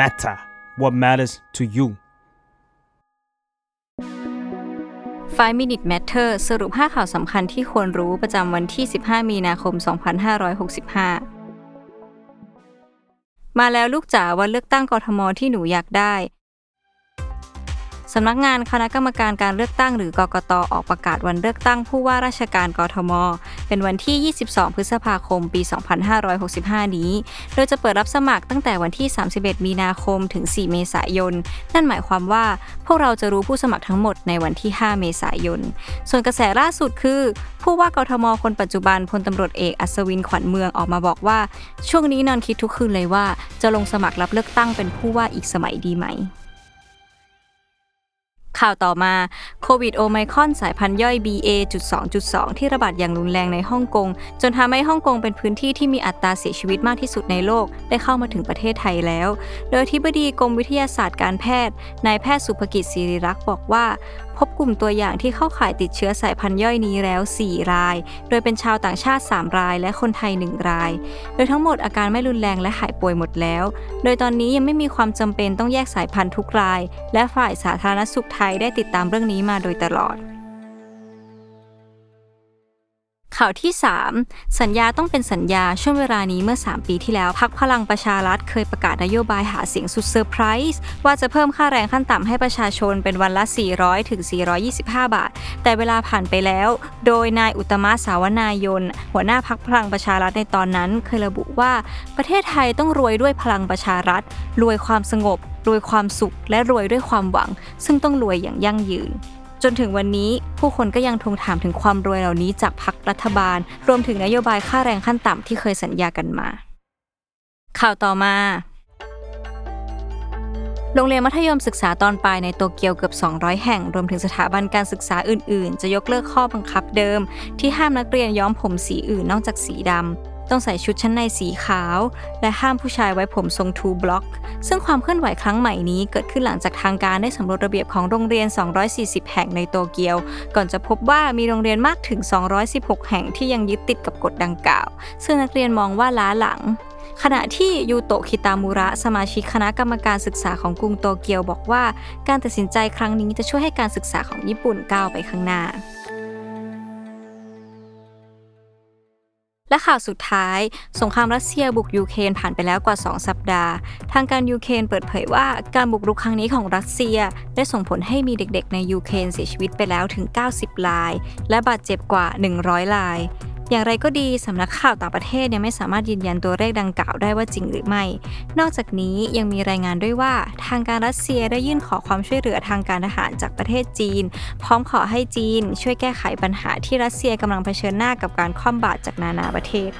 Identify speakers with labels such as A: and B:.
A: matter what matters to you
B: 5 Minute Matter สรุป 5 ข่าวสำคัญที่ควรรู้ประจำวันที่ 15 มีนาคม 2565 มาแล้วลูกจ๋าวันเลือกตั้งกทมที่หนูอยากได้ สำนักงานคณะกรรมการการเลือกตั้งหรือกกตออกประกาศวันเลือกตั้งผู้ว่าราชการกรทม เป็นวันที่ 22 พฤษภาคม ปี 2565 นี้ โดยจะเปิดรับสมัครตั้งแต่วันที่ 31 มีนาคมถึง 4 เมษายน นั่นหมายความว่าพวกเราจะรู้ผู้สมัครทั้งหมดในวันที่ 5 เมษายน ส่วนกระแสล่าสุดคือ ผู้ว่ากทม คนปัจจุบันพลตำรวจเอกอัศวินขวัญเมืองออกมาบอกว่า ช่วงนี้นอนคิดทุกคืนเลยว่า จะลงสมัครรับเลือกตั้งเป็นผู้ว่าอีกสมัยดีไหม ข่าวต่อมาโควิดโอไมคอนสายพันธุ์ย่อย BA.2.2 ที่ระบาดอย่างรุนแรงในฮ่องกง จนทำให้ฮ่องกงเป็นพื้นที่ที่มีอัตราเสียชีวิตมากที่สุดในโลก ได้เข้ามาถึงประเทศไทยแล้ว โดยที่บดีกรมวิทยาศาสตร์การแพทย์นายแพทย์สุภกิจศิริรักษ์บอกว่า พบกลุ่มตัวอย่างที่เข้าข่ายติดเชื้อสายพันธุ์ย่อยนี้แล้ว 4 ราย โดยเป็นชาวต่างชาติ 3 ราย และคนไทย 1 ราย โดยทั้งหมดอาการไม่รุนแรงและหายป่วยหมดแล้ว โดยตอนนี้ยังไม่มีความจำเป็นต้องแยกสายพันธุ์ทุกราย และฝ่ายสาธารณสุขไทยได้ติดตามเรื่องนี้มาโดยตลอด ข่าวที่ 3 สัญญาต้องเป็นสัญญาช่วงเวลานี้เมื่อ 3 ปีที่แล้วพรรคพลังประชารัฐเคยประกาศนโยบายหาเสียงสุดเซอร์ไพรส์ว่าจะเพิ่มค่าแรงขั้นต่ำให้ประชาชนเป็นวันละ 400 ถึง 425 บาท แต่เวลาผ่านไปแล้ว โดยนายอุตตม สาวนายน หัวหน้าพรรคพลังประชารัฐในตอนนั้น เคยระบุว่าประเทศไทยต้องรวยด้วยพลังประชารัฐ รวยความสงบ รวยความสุข และรวยด้วยความหวัง ซึ่งต้องรวยอย่างยั่งยืน จนถึงวันนี้ผู้คนก็ยังทวงถามถึงความรวยเหล่านี้จากพรรครัฐบาล รวมถึงนโยบายค่าแรงขั้นต่ำที่เคยสัญญากันมา ข่าวต่อมา โรงเรียนมัธยมศึกษาตอนปลายในโตเกียวเกือบ 200 แห่ง รวมถึงสถาบันการศึกษาอื่น ๆ จะยกเลิกข้อบังคับเดิม ที่ห้ามนักเรียนย้อมผมสีอื่นนอกจากสีดำ ต้องใส่ชุดชั้นในสีขาว และห้ามผู้ชายไว้ผมทรงทูบล็อก ซึ่งความเคลื่อนไหวครั้งใหม่นี้เกิดขึ้นหลังจากทางการได้สำรวจระเบียบของโรงเรียน 240 แห่งในโตเกียว ก่อนจะพบว่ามีโรงเรียนมากถึง 216 แห่งที่ยังยึดติดกับกฎดังกล่าว ซึ่งนักเรียนมองว่าล้าหลังขณะที่ยูโตะคิตามุระสมาชิกคณะกรรมการศึกษาของกรุงโตเกียวบอกว่า การตัดสินใจครั้งนี้จะช่วยให้การศึกษาของญี่ปุ่นก้าวไปข้างหน้า และข่าวสุดท้าย สงครามรัสเซียบุกยูเครนผ่านไปแล้วกว่า 2 สัปดาห์ ทางการยูเครนเปิดเผยว่าการบุกรุกครั้งนี้ของรัสเซีย ได้ส่งผลให้มีเด็กๆ ในยูเครนเสียชีวิตไปแล้วถึง 90ราย และบาดเจ็บกว่า 100ราย อย่างไรก็ดีสำนักข่าวต่างประเทศยังไม่สามารถยืนยันตัวเลขดังกล่าวได้ว่าจริงหรือไม่ นอกจากนี้ยังมีรายงานด้วยว่า ทางการรัสเซียได้ยื่นขอความช่วยเหลือทางการทหารจากประเทศจีน พร้อมขอให้จีน ช่วยแก้ไขปัญหาที่รัสเซียกำลังเผชิญหน้ากับการคว่ำบาตรจากนานาประเทศ